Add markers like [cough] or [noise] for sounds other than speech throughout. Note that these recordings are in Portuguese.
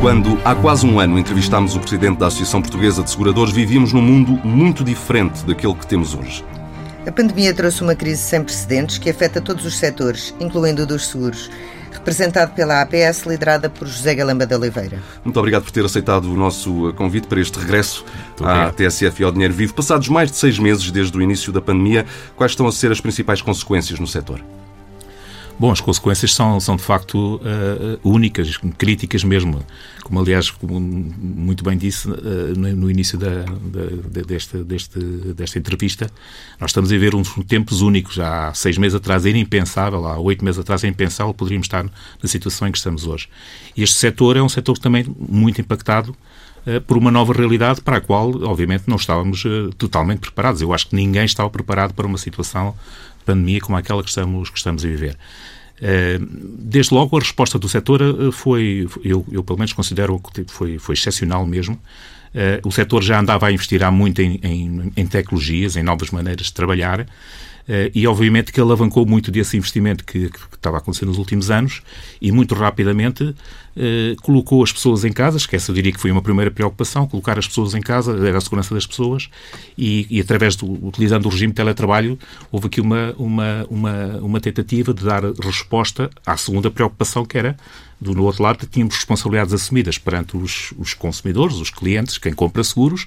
Quando há quase um ano entrevistámos o presidente da Associação Portuguesa de Seguradores, vivíamos num mundo muito diferente daquele que temos hoje. A pandemia trouxe uma crise sem precedentes que afeta todos os setores, incluindo o dos seguros. Representado pela APS, liderada por José Galamba de Oliveira. Muito obrigado por ter aceitado o nosso convite para este regresso à TSF e ao Dinheiro Vivo. Passados mais de seis meses desde o início da pandemia, quais estão a ser as principais consequências no setor? Bom, as consequências são, são de facto uh, únicas, críticas mesmo. Como, aliás, como muito bem disse uh, no, início da, da, desta, desta entrevista, nós estamos a ver uns tempos únicos. Há seis meses atrás era impensável, há oito meses atrás era impensável, poderíamos estar na situação em que estamos hoje. E este setor é um setor também muito impactado uh, por uma nova realidade para a qual, obviamente, não estávamos totalmente preparados. Eu acho que ninguém estava preparado para uma situação pandemia como aquela que estamos, que estamos a viver. Eh, desde logo, a resposta do setor eh, foi, eu, eu pelo menos considero que foi, foi excepcional mesmo. Eh, o setor já andava a investir há muito em, em, em tecnologias, em novas maneiras de trabalhar. Eh, e obviamente que alavancou muito desse investimento que, que estava a acontecer nos últimos anos e muito rapidamente eh, colocou as pessoas em casa, esquece, eu diria que foi uma primeira preocupação, colocar as pessoas em casa, era a segurança das pessoas e, e através do, utilizando o regime de teletrabalho, houve aqui uma, uma, uma, uma tentativa de dar resposta à segunda preocupação que era do no outro lado tínhamos responsabilidades assumidas perante os, os consumidores, os clientes, quem compra seguros,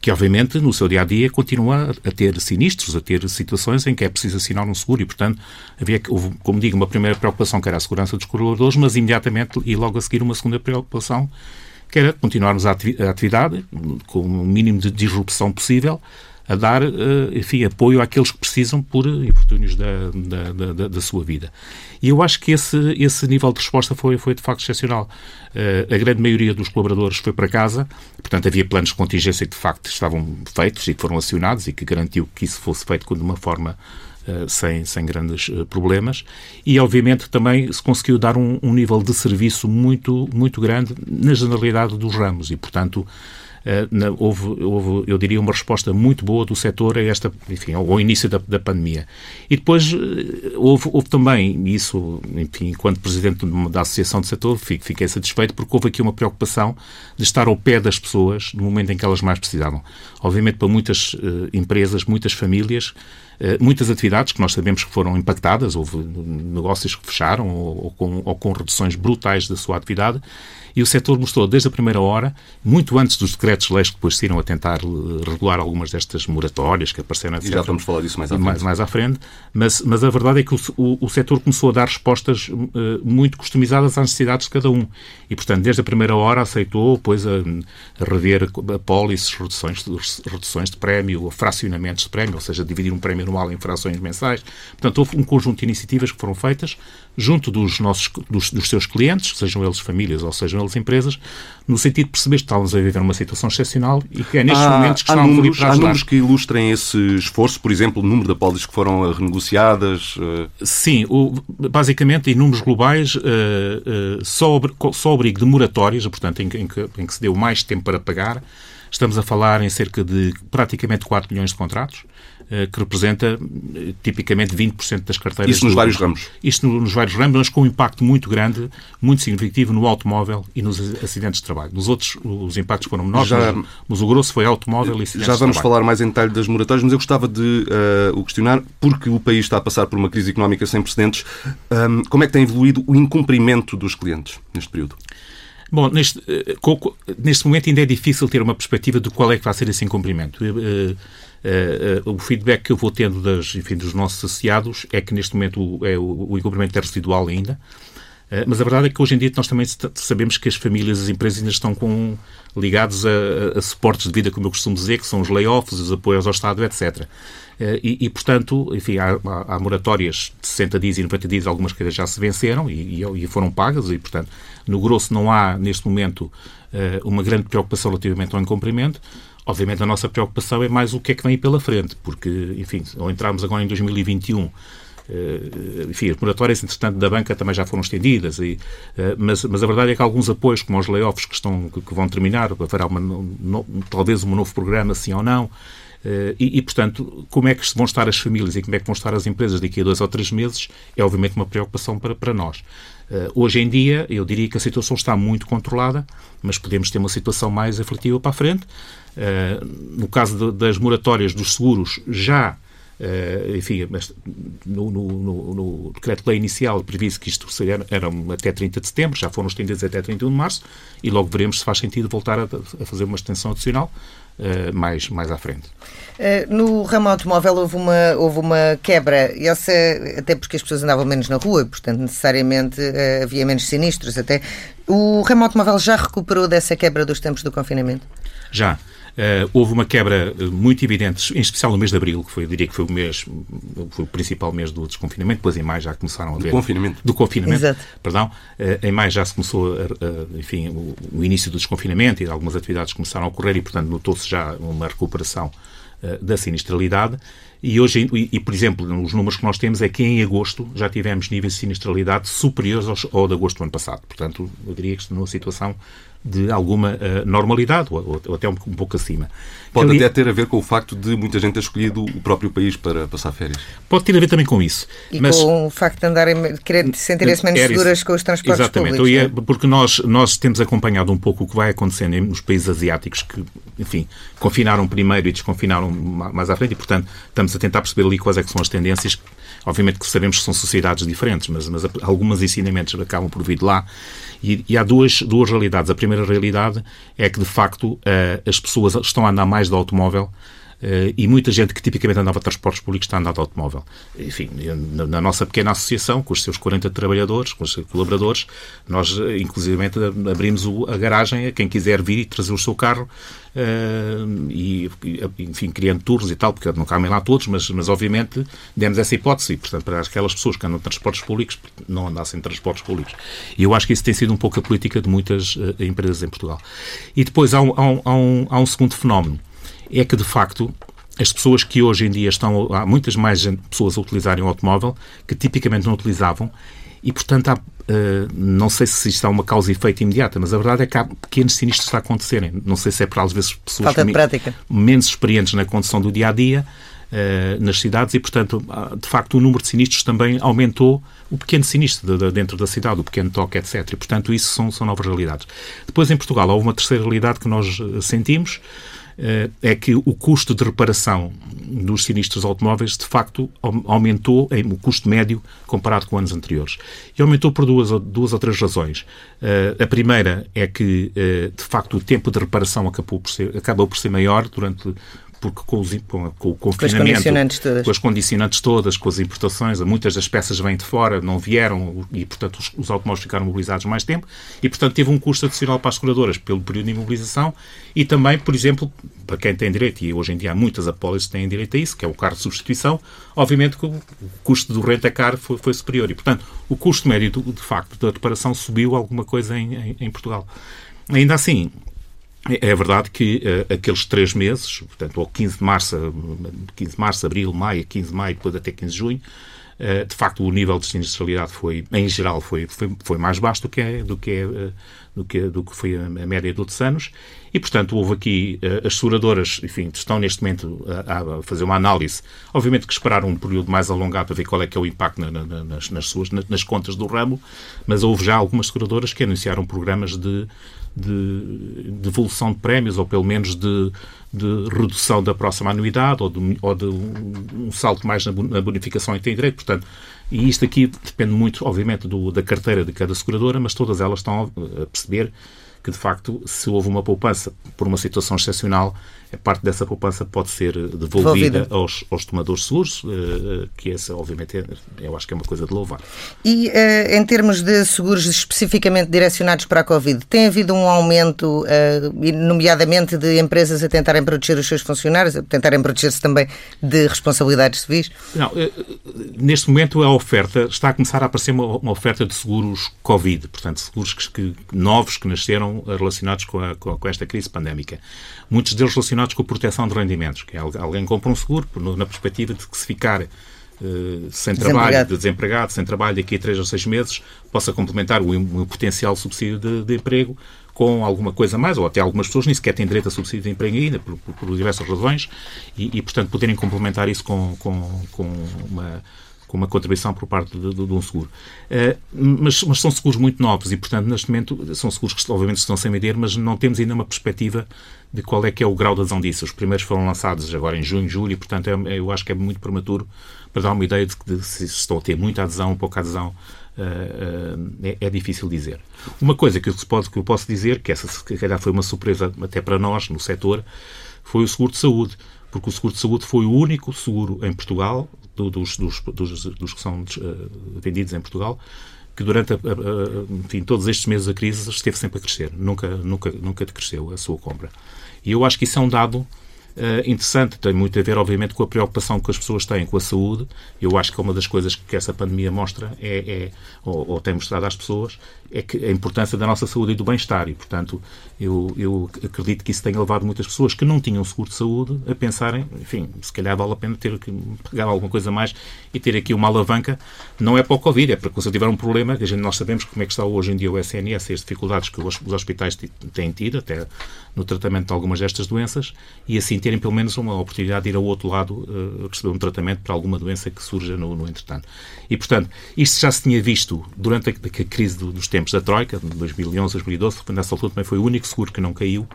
que obviamente no seu dia a dia continua a ter sinistros, a ter situações em que é preciso assinar um seguro e, portanto, havia, houve, como digo, uma primeira preocupação que era a segurança dos colaboradores, mas imediatamente e logo a seguir uma segunda preocupação que era continuarmos a atividade com o mínimo de disrupção possível a dar, eh, enfim, apoio àqueles que precisam por infortúnios da, da, da, da, sua vida. E eu acho que esse, esse nível de resposta foi, foi de facto excepcional. Eh, a grande maioria dos colaboradores foi para casa, portanto havia planos de contingência que de facto estavam feitos e que foram acionados e que garantiu que isso fosse feito de uma forma Uh, sem, sem grandes problemas e obviamente também se conseguiu dar um, um, nível de serviço muito, muito grande na generalidade dos ramos e portanto eh, houve, houve, eu diria, uma resposta muito boa do setor a esta, enfim, ao início da, da pandemia. E depois eh, houve, houve também, isso, enfim, enquanto presidente da Associação do Setor, fiquei satisfeito porque houve aqui uma preocupação de estar ao pé das pessoas no momento em que elas mais precisavam. Obviamente, para muitas uh, empresas, muitas famílias, muitas atividades que nós sabemos que foram impactadas, houve negócios que fecharam ou, ou, com, ou com reduções brutais da sua atividade, e o setor mostrou desde a primeira hora, muito antes dos decretos-leis que depois saíram a tentar eh, regular algumas destas moratórias que apareceram, etc. E já vamos falar disso mais à frente. Mais, mais à frente. Mas, mas a verdade é que o, o, o setor começou a dar respostas uh, muito customizadas às necessidades de cada um. E, portanto, desde a primeira hora aceitou, depois a, a rever apólices, reduções, reduções de prémio, fracionamentos de prémio, ou seja, dividir um prémio anual em frações mensais. Portanto, houve um conjunto de iniciativas que foram feitas junto dos, nossos, dos, dos seus clientes, sejam eles famílias ou sejam eles empresas, no sentido de perceber que estávamos a viver uma situação excepcional e que é nestes há, momentos que estamos números, Há números que ilustrem esse esforço, por exemplo, o número de apólices que foram renegociadas? Uh... Sim, o, basicamente, em números globais, uh, uh, só, só abrigo de moratórias, portanto, em, em, que, em que se deu mais tempo para pagar, estamos a falar em cerca de praticamente 4 milhões de contratos, eh, que representa eh, tipicamente 20% das carteiras. Isso nos vários ramos? Isto nos vários ramos, mas com um impacto muito grande, muito significativo no automóvel e nos acidentes de trabalho. Nos outros, os impactos foram menores, Já... mas, mas, o grosso foi automóvel e acidentes Já vamos de falar mais em detalhe das moratórias, mas eu gostava de uh, o questionar, porque o país está a passar por uma crise económica sem precedentes, um, como é que tem evoluído o incumprimento dos clientes neste período? Bom, neste, neste momento ainda é difícil ter uma perspectiva de qual é que vai ser esse incumprimento. Uh, uh, o feedback que eu vou tendo das, enfim, dos nossos associados é que neste momento o, é, o, o incumprimento é residual ainda. Mas a verdade é que hoje em dia nós também sabemos que as famílias, as empresas ainda estão com, ligados a, a, suportes de vida, como eu costumo dizer, que são os layoffs, os apoios ao Estado, etc. E, e, portanto, enfim, há, há, moratórias de 60 dias e 90 dias, algumas que já se venceram e, e, foram pagas, e, portanto, no grosso não há, neste momento, uma grande preocupação relativamente ao incumprimento. Obviamente a nossa preocupação é mais o que é que vem pela frente, porque, enfim, ao entrarmos agora em 2021 eh, enfim, as moratórias, entretanto, da banca também já foram estendidas, e, eh, mas, mas a verdade é que alguns apoios, como os layoffs que, estão, que vão terminar, haverá uma, no, talvez um novo programa, sim ou não, Uh, e, e, portanto, como é que vão estar as famílias e como é que vão estar as empresas daqui a dois ou três meses é, obviamente, uma preocupação para, para nós. Uh, hoje em dia, eu diria que a situação está muito controlada, mas podemos ter uma situação mais aflitiva para a frente. Uh, no caso de, das moratórias dos seguros, já Uh, enfim, mas no, no, no, no decreto-lei inicial previsto que isto seria, era até 30 de setembro, já foram estendidos até 31 de março, e logo veremos se faz sentido voltar a, a fazer uma extensão adicional mais, mais à frente. Uh, no ramo automóvel houve uma, houve uma quebra, essa, até porque as pessoas andavam menos na rua, portanto, necessariamente havia menos sinistros. Até. O ramo automóvel já recuperou dessa quebra dos tempos do confinamento? Já. Uh, houve uma quebra eh, muito evidente, em especial no mês de abril, que foi, eu diria que foi o mês, foi o principal mês do desconfinamento, depois em maio já começaram a ver... Do confinamento. Do confinamento, Exato. perdão. Uh, em maio já se começou, a, a, enfim, o, o, início do desconfinamento e algumas atividades começaram a ocorrer e, portanto, notou-se já uma recuperação uh, da sinistralidade. E hoje, e, e, por exemplo, os números que nós temos é que em agosto já tivemos níveis de sinistralidade superiores ao, ao de agosto do ano passado. Portanto, eu diria que estamos numa situação de alguma uh, normalidade, ou, ou, até um, um, pouco acima. Pode até ter a ver com o facto de muita gente ter escolhido o próprio país para passar férias. Pode ter a ver também com isso. E mas, com o facto de andarem, querer sentirem-se menos seguras com os transportes exatamente, públicos. Exatamente, é? porque nós, nós temos acompanhado um pouco o que vai acontecendo nos países asiáticos que, enfim, confinaram primeiro e desconfinaram mais à frente e, portanto, estamos a tentar perceber ali quais é são as tendências Obviamente que sabemos que são sociedades diferentes, mas, mas alguns ensinamentos acabam por vir de lá. E, e, há duas, duas realidades. A primeira realidade é que, de facto, uh, as pessoas estão a andar mais de automóvel e muita gente que tipicamente andava de transportes públicos está a andar de automóvel. Enfim, na, nossa pequena associação, com os seus 40 trabalhadores, com os seus colaboradores, nós, eh, inclusivamente, abrimos a garagem a quem quiser vir e trazer o seu carro uh, e, enfim, criando turnos e tal, porque não cabem lá todos, mas, mas obviamente demos essa hipótese, portanto, para aquelas pessoas que andam de transportes públicos, não andassem de transportes públicos. E eu acho que isso tem sido um pouco a política de muitas uh, empresas em Portugal. E depois há um, há um, há um, há um segundo fenómeno é que, de facto, as pessoas que hoje em dia estão, há muitas mais pessoas a utilizarem o automóvel que tipicamente não utilizavam e, portanto, há, uh, não sei se isto há uma causa e efeito imediata, mas a verdade é que há pequenos sinistros a acontecerem. Não sei se é por às vezes pessoas menos experientes na condução do dia a dia nas cidades e, portanto, de facto, o número de sinistros também aumentou o pequeno sinistro de, de, dentro da cidade, o pequeno toque, etc. E, portanto, isso são, são novas realidades. Depois, em Portugal, há uma terceira realidade que nós eh, sentimos eh, é que o custo de reparação dos sinistros automóveis, de facto, aumentou em, o custo médio comparado com anos anteriores. E aumentou por duas, duas ou três razões. Eh, a primeira é que, eh, de facto, o tempo de reparação acabou por ser, acabou por ser maior durante porque com, os, com, com o confinamento, com as condicionantes todas. com as condicionantes todas, com as importações, muitas das peças vêm de fora, não vieram e, portanto, os, os automóveis ficaram mobilizados mais tempo e, portanto, teve um custo adicional para as seguradoras pelo período de imobilização e também, por exemplo, para quem tem direito, e hoje em dia há muitas apólices que têm direito a isso, que é o carro de substituição, obviamente que o custo do renta-car foi, foi, superior e, portanto, o custo médio, de facto, da reparação subiu alguma coisa em, em, em Portugal. Ainda assim, é, é verdade que uh, aqueles três meses, portanto, ao 15 de março, 15 de março, abril, maio, 15 de maio, depois até 15 de junho, uh, de facto o nível de sinistralidade foi, em geral, foi, foi, foi mais baixo do que, é, do, que é, uh, do, que, do que foi a, a, média de outros anos. E, portanto, houve aqui as seguradoras, enfim, estão neste momento a, a, fazer uma análise, obviamente que esperaram um período mais alongado para ver qual é que é o impacto na, na, nas, nas, suas, nas contas do ramo, mas houve já algumas seguradoras que anunciaram programas de de devolução de, prémios, ou pelo menos de, de redução da próxima anuidade, ou de, ou de um, salto mais na, bonificação em tem direito. Portanto, e isto aqui depende muito, obviamente, do, da carteira de cada seguradora, mas todas elas estão a perceber que, de facto, se houve uma poupança por uma situação excepcional, parte dessa poupança pode ser devolvida aos, aos, tomadores seguros, uh, que essa, obviamente, é, eu acho que é uma coisa de louvar. E uh, em termos de seguros especificamente direcionados para a Covid, tem havido um aumento, uh, nomeadamente de empresas a tentarem proteger os seus funcionários, a tentarem proteger-se também de responsabilidades civis? Não, neste momento a oferta, está a começar a aparecer uma, uma oferta de seguros Covid, portanto, seguros que, que, novos que nasceram relacionados com, a, com, com esta crise pandémica. Muitos deles relacionados relacionados com a proteção de rendimentos, que é alguém compra um seguro na perspectiva de que se ficar sem trabalho, de desempregado, sem trabalho daqui a três ou seis meses, possa complementar o, o potencial subsídio de, de, emprego com alguma coisa mais, ou até algumas pessoas nem sequer têm direito a subsídio de emprego ainda, por, por, por diversas razões, e, e, portanto, poderem complementar isso com, com, com uma com uma contribuição por parte de, de, de um seguro. Uh, mas, mas, são seguros muito novos e, portanto, neste momento, são seguros que obviamente estão sem medir, mas não temos ainda uma perspectiva de qual é que é o grau de adesão disso. Os primeiros foram lançados agora em junho, julho, e, portanto, é, eu acho que é muito prematuro para dar uma ideia de, de se estão a ter muita adesão, pouca adesão. Uh, uh, é, é, difícil dizer. Uma coisa que eu, que eu posso dizer, que essa se calhar foi uma surpresa até para nós no setor, foi o seguro de saúde porque o seguro de saúde foi o único seguro em Portugal do, dos, dos, dos, dos, que são vendidos em Portugal, que durante a, a, enfim, todos estes meses da crise esteve sempre a crescer. Nunca, nunca, nunca decresceu a sua compra. E eu acho que isso é um dado interessante, tem muito a ver, obviamente, com a preocupação que as pessoas têm com a saúde. Eu acho que é uma das coisas que essa pandemia mostra, é, é ou, ou, tem mostrado às pessoas, é que a importância da nossa saúde e do bem-estar. E, portanto, eu, eu acredito que isso tenha levado muitas pessoas que não tinham seguro de saúde a pensarem, enfim, se calhar vale a pena ter que pegar alguma coisa mais e ter aqui uma alavanca. Não é para o Covid, é para que se tiver um problema, a gente, nós sabemos como é que está hoje em dia o SNS, as dificuldades que os hospitais têm tido, até no tratamento de algumas destas doenças, e assim terem pelo menos uma oportunidade de ir ao outro lado uh, receber um tratamento para alguma doença que surja no, no entretanto. E, portanto, isto já se tinha visto durante a, a crise do, dos tempos da Troika, de 2011, 2012, nessa altura também foi o único seguro que não caiu,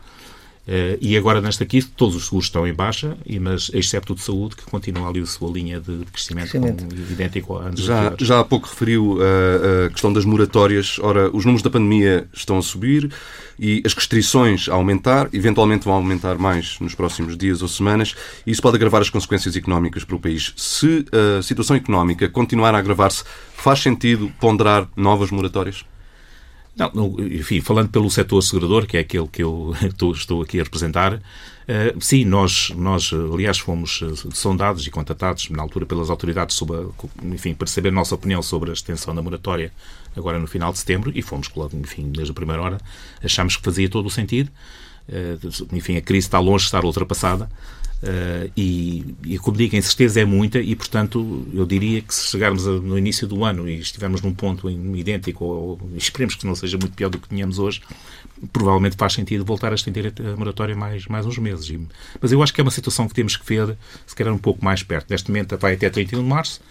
e agora, nesta aqui, todos os seguros estão em baixa, mas excepto o de saúde, que continua ali a sua linha de crescimento, crescimento. Com, idêntico a anos já, já há pouco referiu a, a, questão das moratórias. Ora, os números da pandemia estão a subir e as restrições a aumentar, eventualmente vão aumentar mais nos próximos dias ou semanas, e isso pode agravar as consequências económicas para o país. Se a situação económica continuar a agravar-se, faz sentido ponderar novas moratórias? Não, enfim, falando pelo setor assegurador, que é aquele que eu [laughs] estou aqui a representar, uh, sim, nós, nós, aliás, fomos eh, sondados e contatados na altura pelas autoridades sobre, a, enfim, para saber a nossa opinião sobre a extensão da moratória agora no final de setembro e fomos, enfim, desde a primeira hora, achámos que fazia todo o sentido. Uh, enfim, a crise está longe de estar ultrapassada. Uh, e, e, como digo, a incerteza é muita e, portanto, eu diria que se chegarmos a, no início do ano e estivermos num ponto idêntico, ou, ou esperemos que não seja muito pior do que tínhamos hoje, provavelmente faz sentido voltar a estender a moratória mais, mais uns meses. E, mas eu acho que é uma situação que temos que ver, se calhar, um pouco mais perto. Neste momento vai até 31 de março,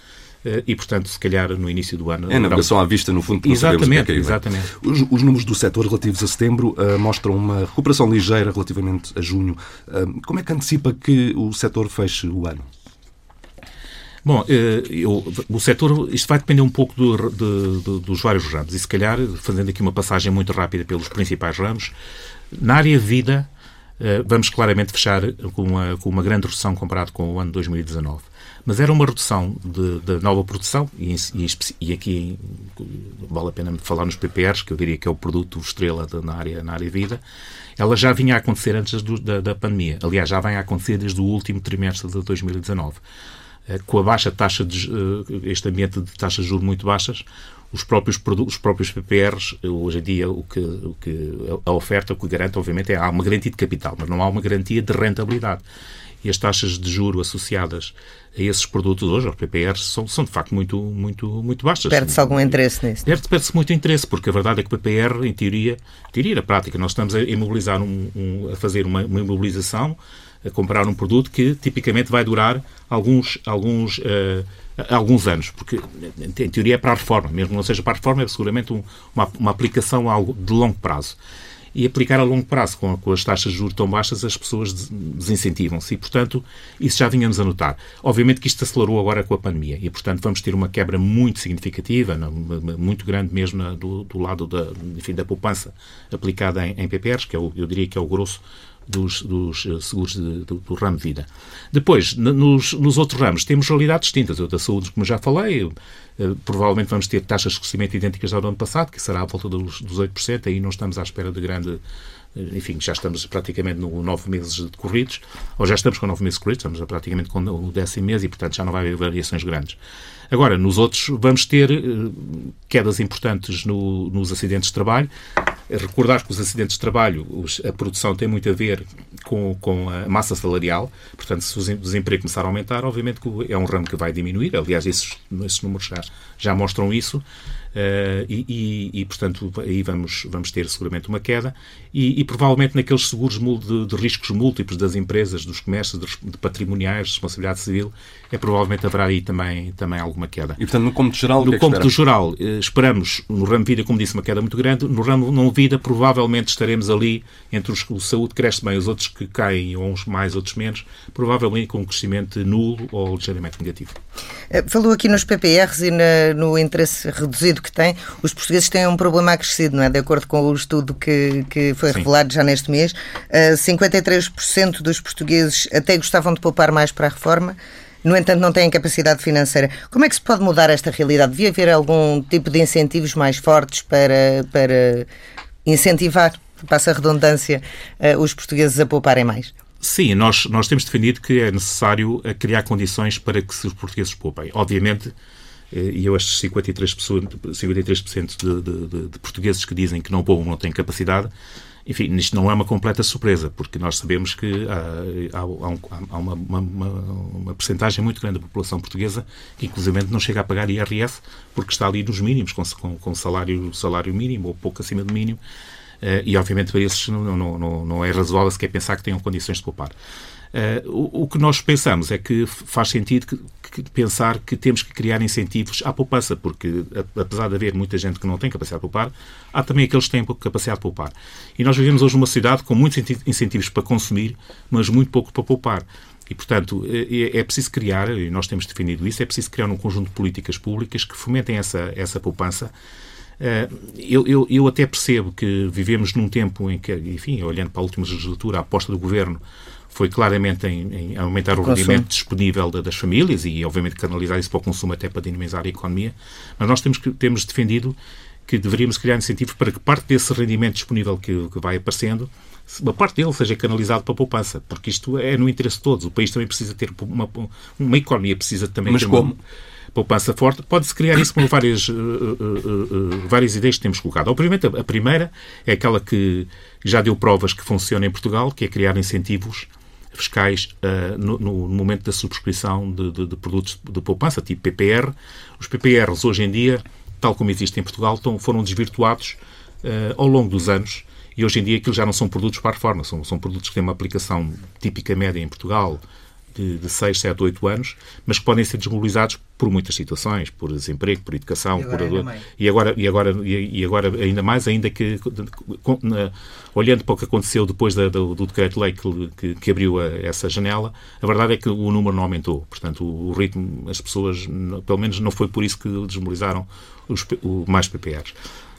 e, portanto, se calhar no início do ano. É navegação à vista, no fundo, exatamente, é, é exatamente. Os, os, números do setor relativos a setembro uh, mostram uma recuperação ligeira relativamente a junho. Uh, como é que antecipa que o setor feche o ano? Bom, eu, o setor, isto vai depender um pouco do, de, de, dos vários ramos. E se calhar, fazendo aqui uma passagem muito rápida pelos principais ramos, na área vida, vamos claramente fechar com uma, com uma grande redução comparado com o ano 2019. Mas era uma redução da nova produção, e, e, e, aqui vale a pena falar nos PPRs, que eu diria que é o produto estrela de, na, área, na área vida, ela já vinha a acontecer antes do, da, da pandemia. Aliás, já vem a acontecer desde o último trimestre de 2019 eh, com a baixa taxa de eh, este ambiente de taxas de juros muito baixas, os próprios produtos, os próprios PPRs, hoje em dia o que, o que a oferta o que garante, obviamente, é há uma garantia de capital, mas não há uma garantia de rentabilidade e as taxas de juro associadas a esses produtos hoje, aos PPRs, são, são de facto muito, muito, muito baixas. Perde-se algum interesse nisso? Perde-se muito interesse, porque a verdade é que o PPR, em teoria, teoria na prática, nós estamos a imobilizar, um, um, a fazer uma, uma imobilização, a comprar um produto que tipicamente vai durar alguns, alguns, uh, alguns anos, porque em teoria é para a reforma, mesmo não seja para a reforma, é seguramente um, uma, uma aplicação de longo prazo e aplicar a longo prazo. Com, com as taxas de juros tão baixas, as pessoas desincentivam-se e, portanto, isso já vinhamos a notar. Obviamente que isto acelerou agora com a pandemia e, portanto, vamos ter uma quebra muito significativa, muito grande mesmo do, do lado da, enfim, da poupança aplicada em, em PPRs, que é o, eu diria que é o grosso dos, dos eh, seguros de, do, do, ramo de vida. Depois, nos, nos, outros ramos, temos realidades distintas. Eu da saúde, como já falei, eh, provavelmente vamos ter taxas de crescimento idênticas ao ano passado, que será à volta dos, dos 8%, aí não estamos à espera de grande eh, enfim, já estamos praticamente no nove meses decorridos, ou já estamos com nove meses decorridos, estamos praticamente com o décimo mês e, portanto, já não vai haver variações grandes. Agora, nos outros, vamos ter quedas importantes no, nos acidentes de trabalho, Recordar que os acidentes de trabalho, os, a produção tem muito a ver com, com a massa salarial, portanto, se o desemprego começar a aumentar, obviamente que é um ramo que vai diminuir, aliás, esses, esses números já, já mostram isso, e, e, e, portanto, aí vamos, vamos ter seguramente uma queda. E, e provavelmente naqueles seguros de, de, riscos múltiplos das empresas, dos comércios, de, de patrimoniais, de responsabilidade civil, é provavelmente haverá aí também, também alguma queda. E, portanto, no cômputo geral, no é cômputo geral, uh, esperamos, no ramo vida, como disse, uma queda muito grande. No ramo não vida, provavelmente estaremos ali entre os o saúde cresce bem, os outros que caem, uns mais, outros menos, provavelmente com um crescimento nulo ou ligeiramente negativo. Eh, falou aqui nos PPRs e na, no interesse reduzido que tem. Os portugueses têm um problema acrescido, não é? De acordo com o estudo que, que foi Sim. revelado já neste mês, uh, eh, 53% dos portugueses até gostavam de poupar mais para a reforma. No entanto, não têm capacidade financeira. Como é que se pode mudar esta realidade? Devia haver algum tipo de incentivos mais fortes para, para incentivar, passa a redundância, uh, os portugueses a pouparem mais? Sim, nós, nós temos defendido que é necessário eh, criar condições para que os portugueses poupem. Obviamente, eh, e eu estes 53%, 53 de, de, de, portugueses que dizem que não poupam, não têm capacidade, enfim, isto não é uma completa surpresa, porque nós sabemos que há, há, há uma, uma, uma, uma percentagem muito grande da população portuguesa que, inclusive, não chega a pagar IRS porque está ali nos mínimos, com, com, com salário, salário mínimo ou pouco acima do mínimo. Uh, e, obviamente, para esses não, não, não, não é razoável sequer pensar que tenham condições de poupar. Uh, o, o, que nós pensamos é que faz sentido que, pensar que temos que criar incentivos à poupança, porque apesar de haver muita gente que não tem capacidade de poupar, há também aqueles que têm capacidade de poupar. E nós vivemos hoje numa sociedade com muitos incentivos para consumir, mas muito pouco para poupar. E, portanto, é, é, preciso criar, e nós temos definido isso, é preciso criar um conjunto de políticas públicas que fomentem essa, essa poupança eh, eu, eu, eu, até percebo que vivemos num tempo em que, enfim, olhando para a última legislatura, a aposta do governo foi claramente em, em aumentar o rendimento disponível das famílias e, obviamente, canalizar isso para o consumo até para dinamizar a economia. Mas nós temos, temos defendido que deveríamos criar incentivos para que parte desse rendimento disponível que, que vai aparecendo uma parte dele seja canalizado para a poupança, porque isto é no interesse de todos. O país também precisa ter uma, uma economia precisa também Mas ter como? Uma, poupança forte, pode-se criar isso com várias, uh, uh, uh, várias ideias que temos colocado. Obviamente, a primeira é aquela que já deu provas que funciona em Portugal, que é criar incentivos fiscais uh, no, no, momento da subscrição de, de, de, produtos de poupança, tipo PPR. Os PPRs, hoje em dia, tal como existe em Portugal, estão, foram desvirtuados uh, ao longo dos anos e hoje em dia aquilo já não são produtos para a reforma, são, são produtos que têm uma aplicação típica média em Portugal, de, de 6, 7, 8 anos, mas que podem ser desmobilizados por muitas situações, por desemprego, por educação, e agora, por e agora e agora e agora ainda mais ainda que na, olhando para o que aconteceu depois da, do, do decreto-lei que, que, que, abriu a, essa janela, a verdade é que o número não aumentou. Portanto, o, o ritmo, as pessoas, pelo menos não foi por isso que desmobilizaram os, o, mais PPRs.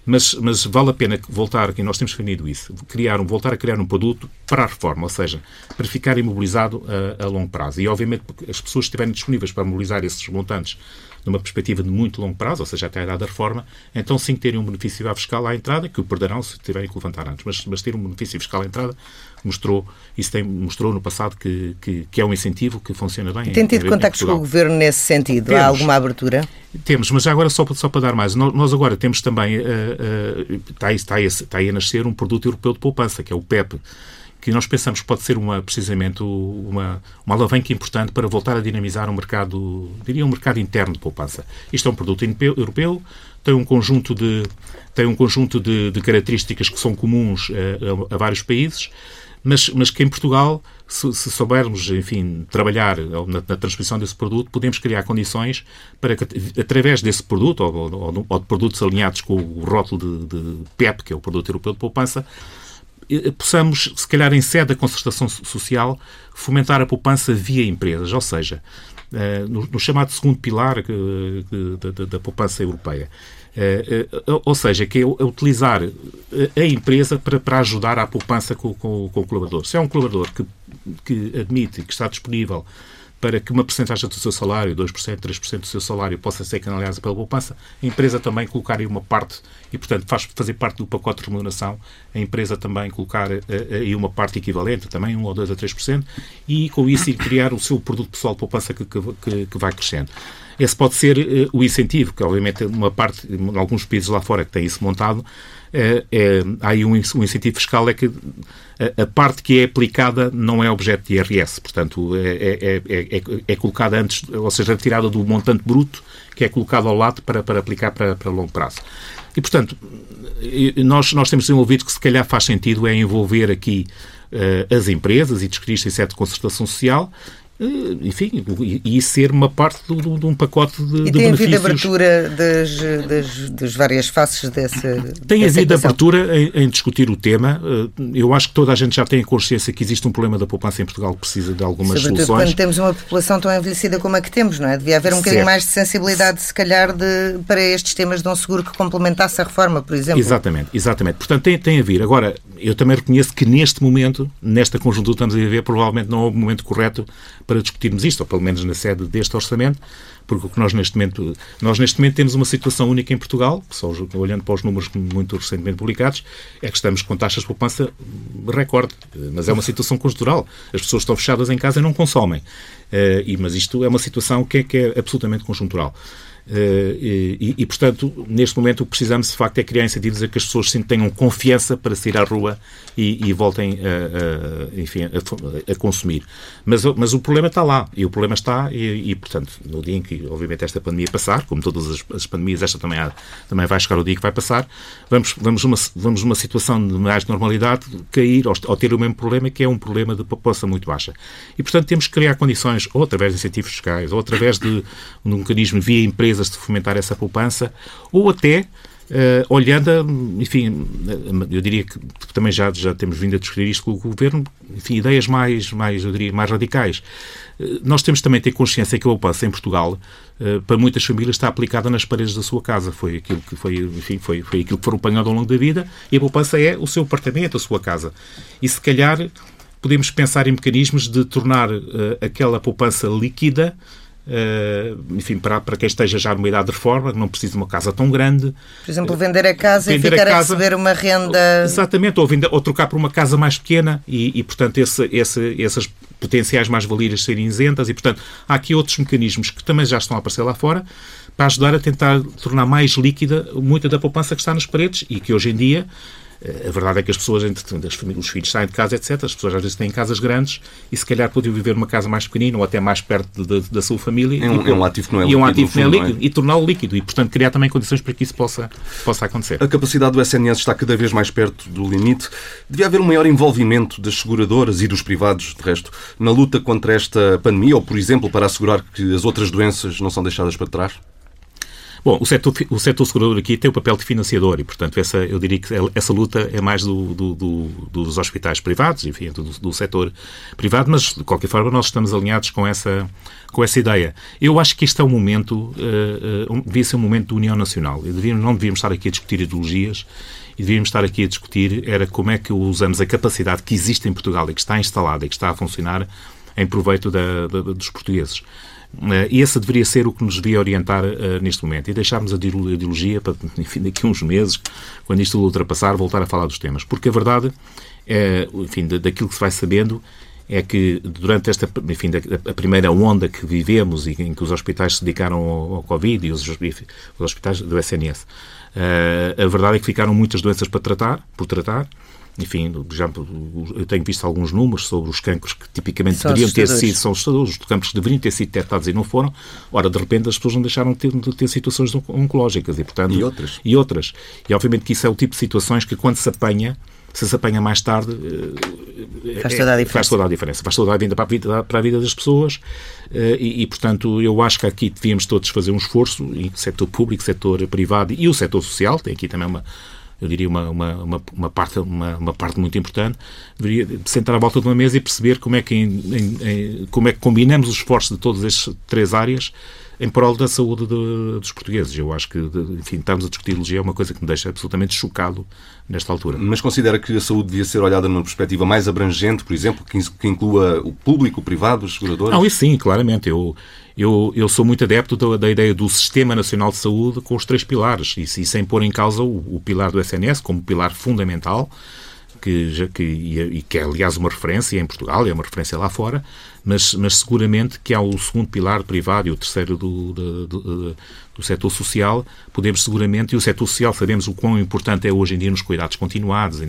Mas, mas vale a pena voltar, e nós temos definido isso, criar um, voltar a criar um produto para a reforma, ou seja, para ficar imobilizado a, a longo prazo. E, obviamente, as pessoas estiverem disponíveis para mobilizar esses montantes numa perspectiva de muito longo prazo, ou seja, até a idade da reforma, então sim terem um benefício fiscal à entrada, que o perderão se tiverem que levantar antes. Mas, mas ter um benefício fiscal à entrada mostrou, isso tem, mostrou no passado que, que, que é um incentivo que funciona bem. Tem tido contactos com o Governo nesse sentido? Temos, Há alguma abertura? Temos, mas agora só, só para dar mais. Nós agora temos também, uh, uh, está, aí, está, aí, está aí a nascer um produto europeu de poupança, que é o PEP que nós pensamos pode ser uma, precisamente uma, uma alavanca importante para voltar a dinamizar um mercado, diria um mercado interno de poupança. Isto é um produto europeu, tem um conjunto de, tem um conjunto de, de características que são comuns a, a, a vários países, mas, mas que em Portugal, se, se soubermos, enfim, trabalhar na, na, transmissão desse produto, podemos criar condições para que, através desse produto, ou, ou, ou de produtos alinhados com o rótulo de, de PEP, que é o Produto Europeu de Poupança, eh, possamos, se calhar em sede da concertação social, fomentar a poupança via empresas, ou seja, eh, no, chamado segundo pilar da, poupança europeia. Eh, ou seja, que é utilizar a empresa para, ajudar à poupança com, o colaborador. Se é um colaborador que admite que está disponível para que uma porcentagem do seu salário, 2%, 3% do seu salário, possa ser canalizada pela poupança, a empresa também colocar aí uma parte, e portanto faz fazer parte do pacote de remuneração, a empresa também colocar eh, eh, aí uma parte equivalente, também 1 ou 2 a 3%, e com isso criar o seu produto pessoal de poupança que, que, que vai crescendo. Esse pode ser uh, o incentivo, que obviamente uma parte, em alguns países lá fora que têm isso montado, é, há aí um, um incentivo fiscal é que a, parte que é aplicada não é objeto de IRS, portanto, é, é, é, colocada antes, ou seja, retirada do montante bruto que é colocado ao lado para, para aplicar para, para longo prazo. E, portanto, nós, nós temos desenvolvido que se calhar faz sentido é envolver aqui uh, as empresas e isto em certa concertação social enfim, e, ser uma parte de, de um pacote de, e de tem havido abertura das, das, das, várias faces dessa Tem havido abertura em, em, discutir o tema. Eh, eu acho que toda a gente já tem a consciência que existe um problema da poupança em Portugal que precisa de algumas Sobretudo soluções. quando temos uma população tão envelhecida como a que temos, não é? Devia haver um bocadinho certo. mais de sensibilidade, se calhar, de, para estes temas de um seguro que complementasse a reforma, por exemplo. Exatamente, exatamente. Portanto, tem, tem a vir. Agora, eu também reconheço que neste momento, nesta conjuntura que estamos a viver, provavelmente não houve o momento correto para discutirmos isto, ou pelo menos na sede deste orçamento, porque o que nós neste momento, nós neste momento temos uma situação única em Portugal, só olhando para os números muito recentemente publicados, é que estamos com taxas de poupança recorde, mas é uma situação conjuntural. As pessoas estão fechadas em casa e não consomem. Uh, e, mas isto é uma situação que é, que é absolutamente conjuntural. Eh, e, portanto, neste momento o que precisamos de facto é criar incentivos a que as pessoas tenham confiança para sair à rua e, e voltem a, a enfim, a, a, consumir. Mas, mas o problema está lá e o problema está e, e, portanto, no dia em que, obviamente, esta pandemia passar, como todas as, as pandemias, esta também, há, também vai chegar o dia que vai passar, vamos, vamos, uma, vamos uma situação de mais normalidade cair ou, ou ter o mesmo problema que é um problema de população muito baixa. E, portanto, temos que criar condições ou através de incentivos fiscais ou através de, de um mecanismo via empresa empresas de fomentar essa poupança, ou até Uh, olhando, enfim, eu diria que também já, já temos vindo a discutir isto com o Governo, enfim, ideias mais, mais, eu diria, mais radicais. Uh, nós temos também de ter consciência que a poupança em Portugal, uh, para muitas famílias, está aplicada nas paredes da sua casa. Foi aquilo que foi, enfim, foi, foi aquilo que foram apanhado ao longo da vida e a poupança é o seu apartamento, a sua casa. E se calhar podemos pensar em mecanismos de tornar aquela poupança líquida Uh, enfim, para, para quem esteja já numa idade de reforma, não precisa de uma casa tão grande. Por exemplo, vender a casa vender e ficar a, casa, a, receber uma renda. Exatamente, ou, vender, ou trocar por uma casa mais pequena e, e portanto, esse, esse, essas potenciais mais-valias serem isentas. E, portanto, há aqui outros mecanismos que também já estão a aparecer lá fora para ajudar a tentar tornar mais líquida muita da poupança que está nas paredes e que hoje em dia a verdade é que as pessoas, os filhos saem de casa, etc. As pessoas às vezes têm casas grandes e se calhar podiam viver numa casa mais pequenina ou até mais perto de, de, da sua família. É um, e, é um ativo que não é líquido. E um ativo que não é líquido. É? E torná-lo líquido. E, portanto, criar também condições para que isso possa, possa acontecer. A capacidade do SNS está cada vez mais perto do limite. Devia haver um maior envolvimento das seguradoras e dos privados, de resto, na luta contra esta pandemia ou, por exemplo, para assegurar que as outras doenças não são deixadas para trás? Bom, o setor, o setor segurador aqui tem o papel de financiador e, portanto, essa, eu diria que essa luta é mais do, do, do, dos hospitais privados, enfim, do, do setor privado, mas, de qualquer forma, nós estamos alinhados com essa, com essa ideia. Eu acho que este é um momento, uh, uh, devia ser um momento de união nacional. Não devíamos estar aqui a discutir ideologias e devíamos estar aqui a discutir era como é que usamos a capacidade que existe em Portugal e que está instalada e que está a funcionar em proveito da, da, dos portugueses. Uh, e esse deveria ser o que nos devia orientar uh, neste momento. E deixarmos a ideologia para, [laughs] enfim, daqui a uns meses, quando isto ultrapassar, voltar a falar dos temas. Porque a verdade, é, enfim, daquilo que se vai sabendo, é que durante esta, enfim, a primeira onda que vivemos e em que os hospitais se dedicaram ao, ao Covid e os, os hospitais do SNS, uh, eh, a verdade é que ficaram muitas doenças para tratar, por tratar, enfim, já, eu tenho visto alguns números sobre os cancros que tipicamente são deveriam ter sido, são assustadores, os cancros que deveriam ter sido detectados e não foram, ora, de repente as pessoas não deixaram de ter, de ter situações oncológicas e, portanto... E outras. E outras. E, obviamente, que isso é o tipo de situações que, quando se apanha, se se apanha mais tarde, eh, faz toda a diferença. Faz toda a diferença. Faz toda a vida para a vida, para a vida das pessoas eh, e, e, portanto, eu acho que aqui devíamos todos fazer um esforço, setor público, setor privado e o setor social, tem aqui também uma eu diria, uma, uma, uma, uma, parte, uma, uma parte muito importante, deveria sentar à volta de uma mesa e perceber como é que, em, em, como é que combinamos os esforços de todas estas três áreas em prol da saúde de, dos portugueses. Eu acho que, enfim, estamos a discutir ideologia é uma coisa que me deixa absolutamente chocado nesta altura. Mas considera que a saúde devia ser olhada numa perspectiva mais abrangente, por exemplo, que, que inclua o público, o privado, os seguradores? Não, isso sim, claramente. Eu, eu, eu sou muito adepto da, da, ideia do Sistema Nacional de Saúde com os três pilares, e, e sem pôr em causa o, o pilar do SNS como pilar fundamental, que, que, e que é, aliás, uma referência em Portugal, é uma referência lá fora, mas, mas seguramente que há o segundo pilar privado e o terceiro do, do, do, do setor social, podemos seguramente, e o setor social sabemos o quão importante é hoje em dia nos cuidados continuados,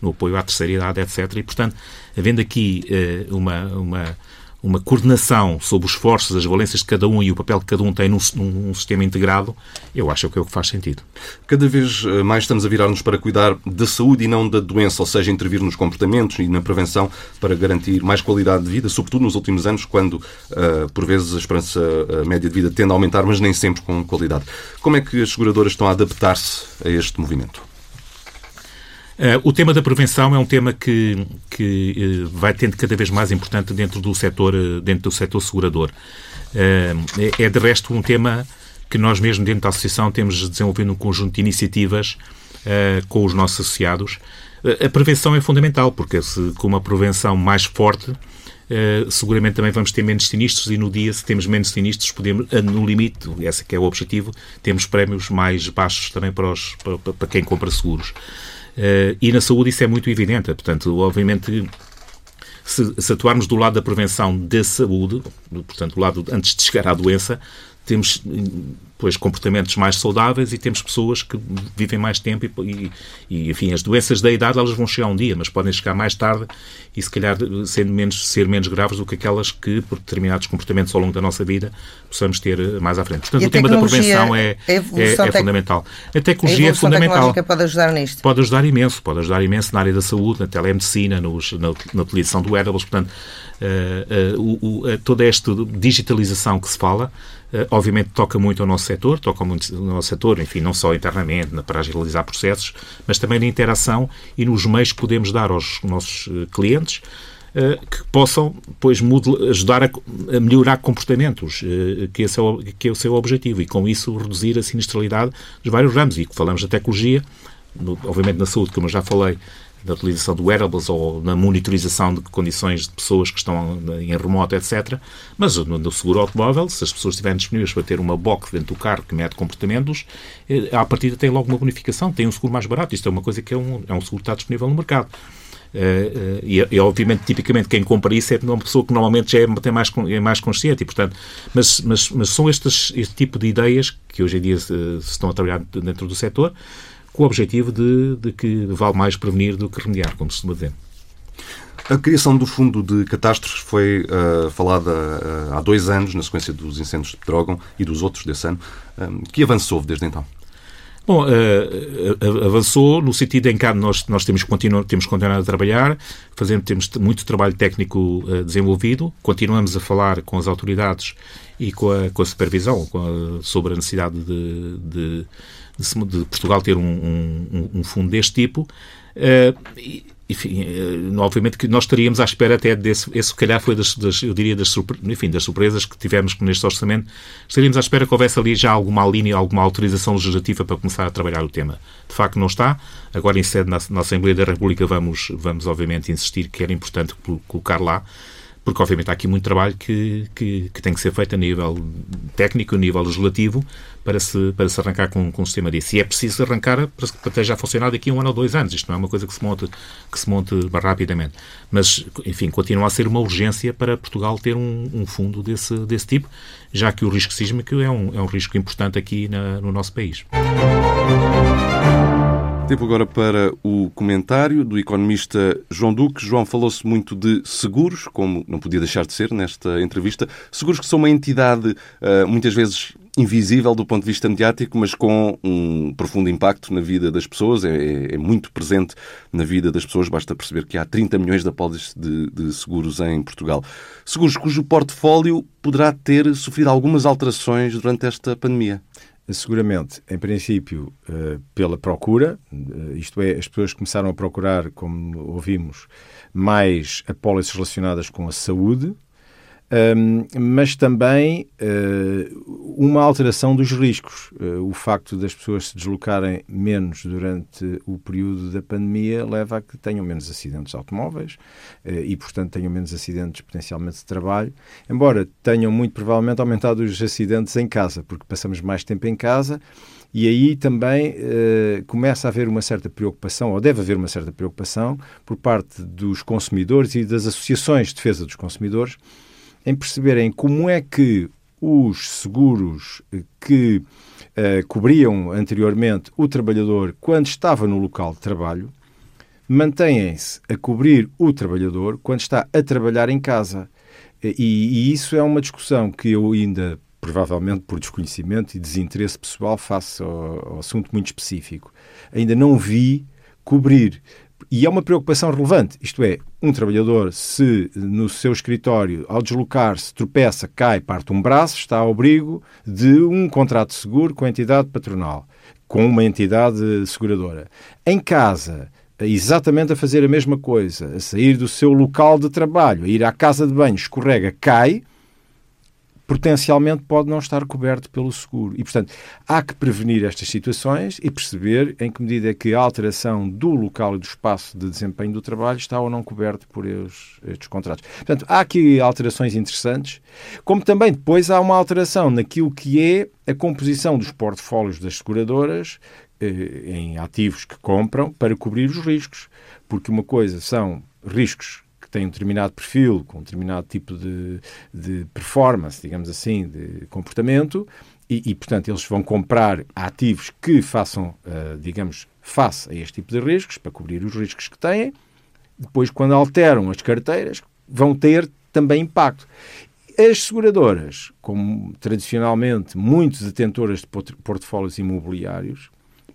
no apoio à terceira idade, etc. E, portanto, havendo aqui uh, uma, uma uma coordenação sobre os esforços, as valências de cada um e o papel que cada um tem num, num, sistema integrado, eu acho que é o que faz sentido. Cada vez eh, mais estamos a virar-nos para cuidar da saúde e não da doença, ou seja, intervir nos comportamentos e na prevenção para garantir mais qualidade de vida, sobretudo nos últimos anos, quando, uh, por vezes, a esperança uh, média de vida tende a aumentar, mas nem sempre com qualidade. Como é que as seguradoras estão a adaptar-se a este movimento? Uh, o tema da prevenção é um tema que, que uh, vai tendo cada vez mais importante dentro do setor, uh, dentro do setor segurador. É, é, de resto, um tema que nós mesmo dentro da Associação temos desenvolvido um conjunto de iniciativas com os nossos associados. a prevenção é fundamental, porque se, com uma prevenção mais forte, seguramente também vamos ter menos sinistros e no dia, se temos menos sinistros, podemos, no limite, esse que é o objetivo, temos prémios mais baixos também para, os, para, para quem compra seguros. Uh, e na saúde isso é muito evidente. Portanto, obviamente, se, se, atuarmos do lado da prevenção da saúde, portanto, do lado antes de chegar à doença, temos pois, comportamentos mais saudáveis e temos pessoas que vivem mais tempo e, e, enfim, as doenças da idade elas vão chegar um dia, mas podem chegar mais tarde e se calhar sendo menos, ser menos graves do que aquelas que, por determinados comportamentos ao longo da nossa vida, possamos ter mais à frente. Portanto, o tema da prevenção é, é, é fundamental. A tecnologia a é fundamental. pode ajudar nisto? Pode ajudar imenso, pode ajudar imenso na área da saúde, na telemedicina, nos, na, na utilização do wearables, portanto, uh, uh, uh, toda esta digitalização que se fala, eh, obviamente toca muito ao nosso setor, toca muito ao nosso setor, enfim, não só internamente, para agilizar processos, mas também na interação e nos meios que podemos dar aos nossos eh, clientes eh, que possam, pois, ajudar a, melhorar comportamentos, que esse é o, que é o seu objetivo, e com isso reduzir a sinistralidade dos vários ramos. E falamos da tecnologia, obviamente na saúde, como eu já falei, da utilização de wearables ou na monitorização de condições de pessoas que estão em remoto, etc. Mas no, seguro automóvel, se as pessoas estiverem disponíveis para ter uma box dentro do carro que mede comportamentos, eh, à partida tem logo uma bonificação, tem um seguro mais barato. Isto é uma coisa que é um, é um seguro que está disponível no mercado. Uh, uh, e, e, obviamente, tipicamente, quem compra isso é uma pessoa que normalmente já é, tem mais, é mais consciente. E, portanto, mas, mas, mas são estes, este tipo de ideias que hoje em dia se, se estão a trabalhar dentro do setor com o objetivo de, de que vale mais prevenir do que remediar, como se costuma dizer. A criação do Fundo de Catástrofes foi uh, falada uh, há dois anos, na sequência dos incêndios de Pedrógão e dos outros desse ano. Um, que avançou desde então? Bom, uh, avançou no sentido em que nós, nós temos, continuar, temos continuado a trabalhar, fazendo, temos muito trabalho técnico desenvolvido, continuamos a falar com as autoridades e com a, com a supervisão com a, sobre a necessidade de, de de, Portugal ter um, um, um, fundo deste tipo. Uh, enfim, uh, obviamente que nós estaríamos à espera até desse, esse se calhar foi das, das, eu diria, das, enfim, das surpresas que tivemos neste orçamento, estaríamos à espera que houvesse ali já alguma linha, alguma autorização legislativa para começar a trabalhar o tema. De facto não está, agora em sede na, na Assembleia da República vamos, vamos obviamente insistir que era importante colocar lá, porque obviamente há aqui muito trabalho que, que, que, tem que ser feito a nível técnico, a nível legislativo, para se, para se arrancar com, com um sistema desse. E é preciso arrancar para, para ter já funcionar daqui a um ano ou dois anos. Isto não é uma coisa que se monte, que se monte rapidamente. Mas, enfim, continua a ser uma urgência para Portugal ter um, um fundo desse, desse tipo, já que o risco sísmico é um, é um risco importante aqui na, no nosso país. Tempo agora para o comentário do economista João Duque. João, falou-se muito de seguros, como não podia deixar de ser nesta entrevista. Seguros que são uma entidade uh, muitas vezes invisível do ponto de vista mediático, mas com um profundo impacto na vida das pessoas, é, é muito presente na vida das pessoas. Basta perceber que há 30 milhões de apólices de, de seguros em Portugal. Seguros cujo portfólio poderá ter sofrido algumas alterações durante esta pandemia. Seguramente, em princípio, eh, pela procura, eh, isto é, as pessoas começaram a procurar, como ouvimos, mais apólices relacionadas com a saúde, Mas também uh, uma alteração dos riscos. Uh, o facto das pessoas se deslocarem menos durante o período da pandemia leva a que tenham menos acidentes automóveis uh, e, portanto, tenham menos acidentes potencialmente de trabalho, embora tenham muito provavelmente aumentado os acidentes em casa, porque passamos mais tempo em casa e aí também eh, começa a haver uma certa preocupação, ou deve haver uma certa preocupação, por parte dos consumidores e das associações de defesa dos consumidores, em perceberem como é que os seguros que uh, cobriam anteriormente o trabalhador quando estava no local de trabalho mantêm-se a cobrir o trabalhador quando está a trabalhar em casa. E, e, isso é uma discussão que eu ainda, provavelmente por desconhecimento e desinteresse pessoal, faço ao, ao assunto muito específico. Ainda não vi cobrir e é uma preocupação relevante, isto é, um trabalhador, se no seu escritório, ao deslocar-se, tropeça, cai, parte um braço, está ao abrigo de um contrato de seguro com a entidade patronal, com uma entidade seguradora. Em casa, exatamente a fazer a mesma coisa, a sair do seu local de trabalho, a ir à casa de banho, escorrega, cai, potencialmente pode não estar coberto pelo seguro. E, portanto, há que prevenir estas situações e perceber em que medida é que a alteração do local e do espaço de desempenho do trabalho está ou não coberto por estes, estes contratos. Portanto, há aqui alterações interessantes, como também depois há uma alteração naquilo que é a composição dos portfólios das seguradoras eh, em ativos que compram para cobrir os riscos. Porque uma coisa são riscos têm um determinado perfil, com um determinado tipo de, de performance, digamos assim, de comportamento, e, e, portanto, eles vão comprar ativos que façam, uh, digamos, face a este tipo de riscos, para cobrir os riscos que têm. Depois, quando alteram as carteiras, vão ter também impacto. As seguradoras, como tradicionalmente muitos detentoras de portfólios imobiliários,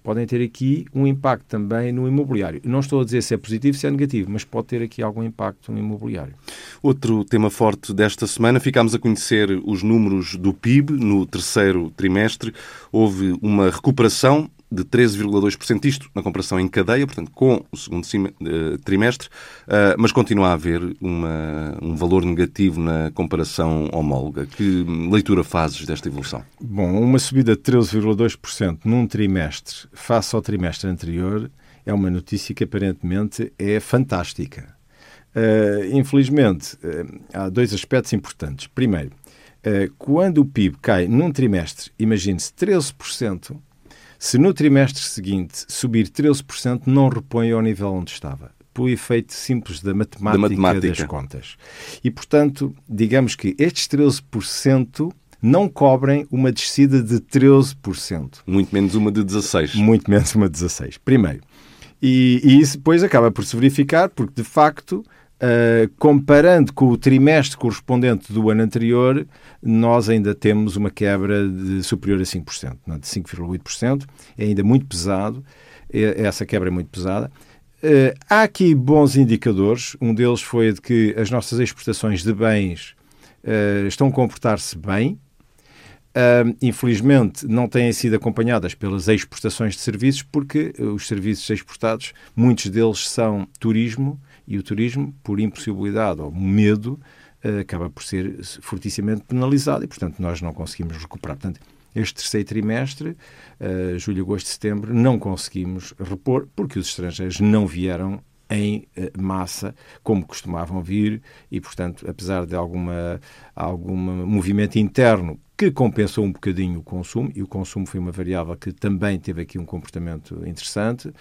podem ter aqui um impacto também no imobiliário. Não estou a dizer se é positivo, se é negativo, mas pode ter aqui algum impacto no imobiliário. Outro tema forte desta semana, ficámos a conhecer os números do PIB no terceiro trimestre. Houve uma recuperação de 13,2%, isto na comparação em cadeia, portanto, com o segundo eh, trimestre, eh, mas continua a haver uma, um valor negativo na comparação homóloga. Que leitura fazes desta evolução? Bom, uma subida de 13,2% num trimestre face ao trimestre anterior é uma notícia que aparentemente é fantástica. Uh, infelizmente, há dois aspectos importantes. Primeiro, quando o PIB cai num trimestre, imagine-se 13%, se no trimestre seguinte subir 13%, não repõe ao nível onde estava pelo efeito simples da matemática, da matemática, das contas. E, portanto, digamos que estes 13% não cobrem uma descida de 13%. Muito menos uma de 16%. Muito menos uma de 16%. Primeiro. E, e isso depois acaba por se verificar, porque, de facto, Uh, comparando com o trimestre correspondente do ano anterior, nós ainda temos uma quebra de superior a 5%, não, de 5,8%. É ainda muito pesado, é, essa quebra é muito pesada. Uh, há aqui bons indicadores. Um deles foi de que as nossas exportações de bens uh, estão a comportar-se bem. infelizmente, não têm sido acompanhadas pelas exportações de serviços, porque os serviços exportados, muitos deles são turismo, e o turismo, por impossibilidade ou medo, eh, acaba por ser fortissimamente penalizado e, portanto, nós não conseguimos recuperar. Portanto, este terceiro trimestre, uh, julho, agosto, setembro, não conseguimos repor porque os estrangeiros não vieram em uh, massa como costumavam vir e, portanto, apesar de alguma algum movimento interno que compensou um bocadinho o consumo, e o consumo foi uma variável que também teve aqui um comportamento interessante,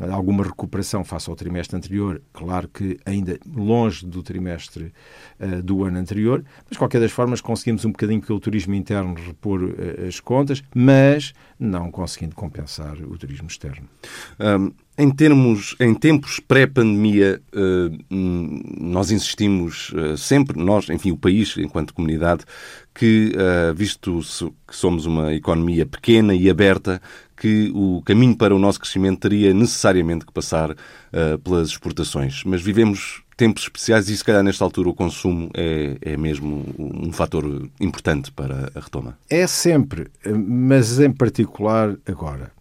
alguma recuperação face ao trimestre anterior, claro que ainda longe do trimestre uh, do ano anterior, mas qualquer das formas conseguimos um bocadinho pelo turismo interno repor uh, as contas, mas não conseguindo compensar o turismo externo. Um, em, termos, em tempos pré-pandemia, uh, nós insistimos sempre, nós, enfim, o país, enquanto comunidade, que, visto que somos uma economia pequena e aberta, que o caminho para o nosso crescimento teria necessariamente que passar uh, pelas exportações. Mas vivemos tempos especiais e, se calhar, nesta altura, o consumo é, é mesmo um fator importante para a retoma. É sempre, mas em particular agora,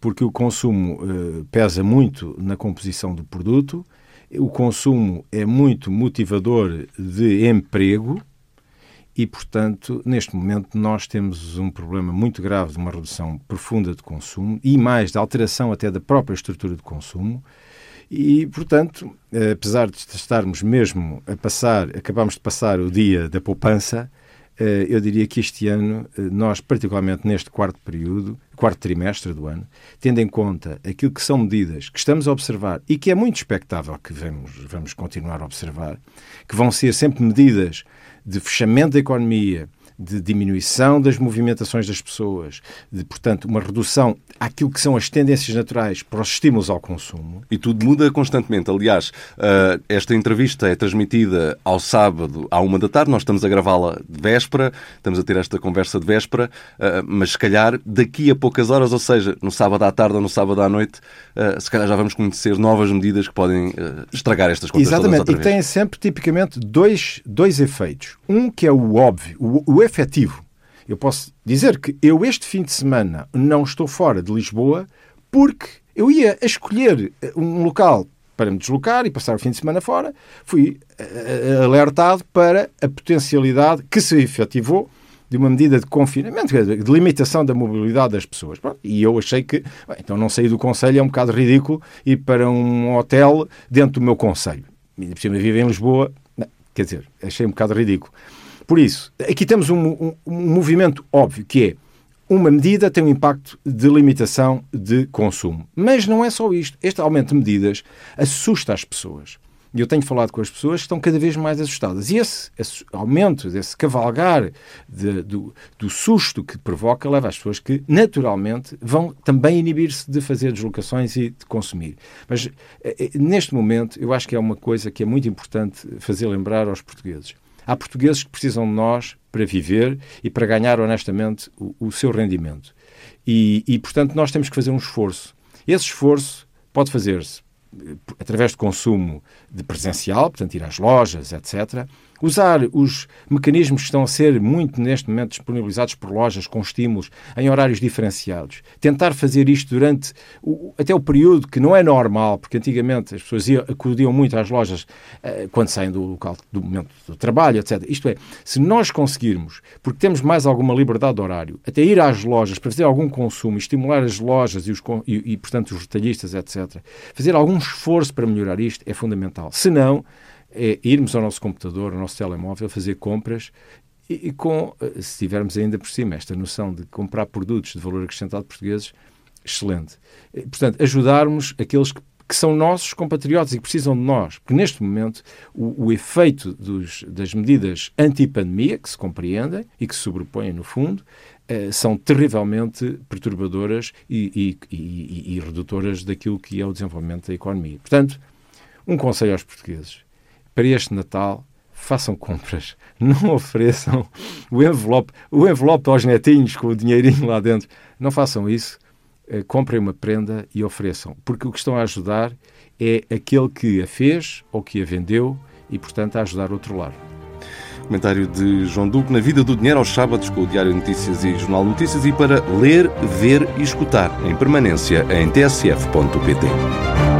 porque o consumo uh, pesa muito na composição do produto, o consumo é muito motivador de emprego e, portanto, neste momento nós temos um problema muito grave de uma redução profunda de consumo e mais de alteração até da própria estrutura de consumo. E, portanto, apesar de estarmos mesmo a passar, acabamos de passar o dia da poupança, eh, eu diria que este ano, eh, nós, particularmente neste quarto período, quarto trimestre do ano, tendo em conta aquilo que são medidas que estamos a observar e que é muito expectável que vamos, vamos continuar a observar, que vão ser sempre medidas de fechamento da economia, de diminuição das movimentações das pessoas, de, portanto, uma redução àquilo que são as tendências naturais para os estímulos ao consumo. E tudo muda constantemente. Aliás, eh, esta entrevista é transmitida ao sábado à uma da tarde, nós estamos a gravá-la de véspera, estamos a ter esta conversa de véspera, eh, mas se calhar daqui a poucas horas, ou seja, no sábado à tarde ou no sábado à noite, eh, se calhar já vamos conhecer novas medidas que podem estragar estas contas Exatamente, e têm sempre tipicamente dois, dois efeitos. Um que é o óbvio, o, o efetivo. Eu posso dizer que eu este fim de semana não estou fora de Lisboa porque eu ia escolher eh, um local para me deslocar e passar o fim de semana fora. Fui eh, eh, alertado para a potencialidade que se efetivou de uma medida de confinamento, de limitação da mobilidade das pessoas. E eu achei que, bem, então não sair do Conselho é um bocado ridículo ir para um hotel dentro do meu Conselho. E por cima vivo em Lisboa, não, quer dizer, achei um bocado ridículo. Por isso, aqui temos um, um, um movimento óbvio, que é uma medida tem um impacto de limitação de consumo. Mas não é só isto. Este aumento de medidas assusta as pessoas. E eu tenho falado com as pessoas que estão cada vez mais assustadas. E esse, esse aumento, esse cavalgar de, do, do, susto que provoca, leva as pessoas que, naturalmente, vão também inibir-se de fazer deslocações e de consumir. Mas, eh, eh, neste momento, eu acho que é uma coisa que é muito importante fazer lembrar aos portugueses. Há portugueses que precisam de nós para viver e para ganhar honestamente o, o seu rendimento. E, e, portanto, nós temos que fazer um esforço. Esse esforço pode fazer-se eh, através de consumo de presencial, portanto, ir às lojas, etc., usar os mecanismos que estão a ser muito neste momento disponibilizados por lojas com estímulos em horários diferenciados. Tentar fazer isto durante o, até o período que não é normal, porque antigamente as pessoas iam, acudiam muito às lojas uh, quando saem do local do momento do trabalho, etc. Isto é, se nós conseguirmos, porque temos mais alguma liberdade de horário, até ir às lojas para fazer algum consumo, estimular as lojas e, os, e, e portanto, os retalhistas, etc., fazer algum esforço para melhorar isto é fundamental. Se não, é irmos ao nosso computador, ao nosso telemóvel, fazer compras e, e, com, eh, se tivermos ainda por cima esta noção de comprar produtos de valor acrescentado portugueses, excelente. Portanto, ajudarmos aqueles que, que são nossos compatriotas e que precisam de nós, porque neste momento o, o efeito dos, das medidas anti-pandemia, que se compreendem e que se sobrepõem no fundo, eh, são terrivelmente perturbadoras e, e, e, e redutoras daquilo que é o desenvolvimento da economia. Portanto, um conselho aos portugueses para este Natal, façam compras. [laughs] Não ofereçam o envelope, o envelope aos netinhos com o dinheirinho lá dentro. Não façam isso. Eh, comprem uma prenda e ofereçam. Porque o que estão a ajudar é aquele que a fez ou que a vendeu e, portanto, a ajudar outro lado. Comentário de João Duque na Vida do Dinheiro aos sábados com o Diário Notícias e Jornal Notícias e para ler, ver e escutar em permanência em tsf.pt.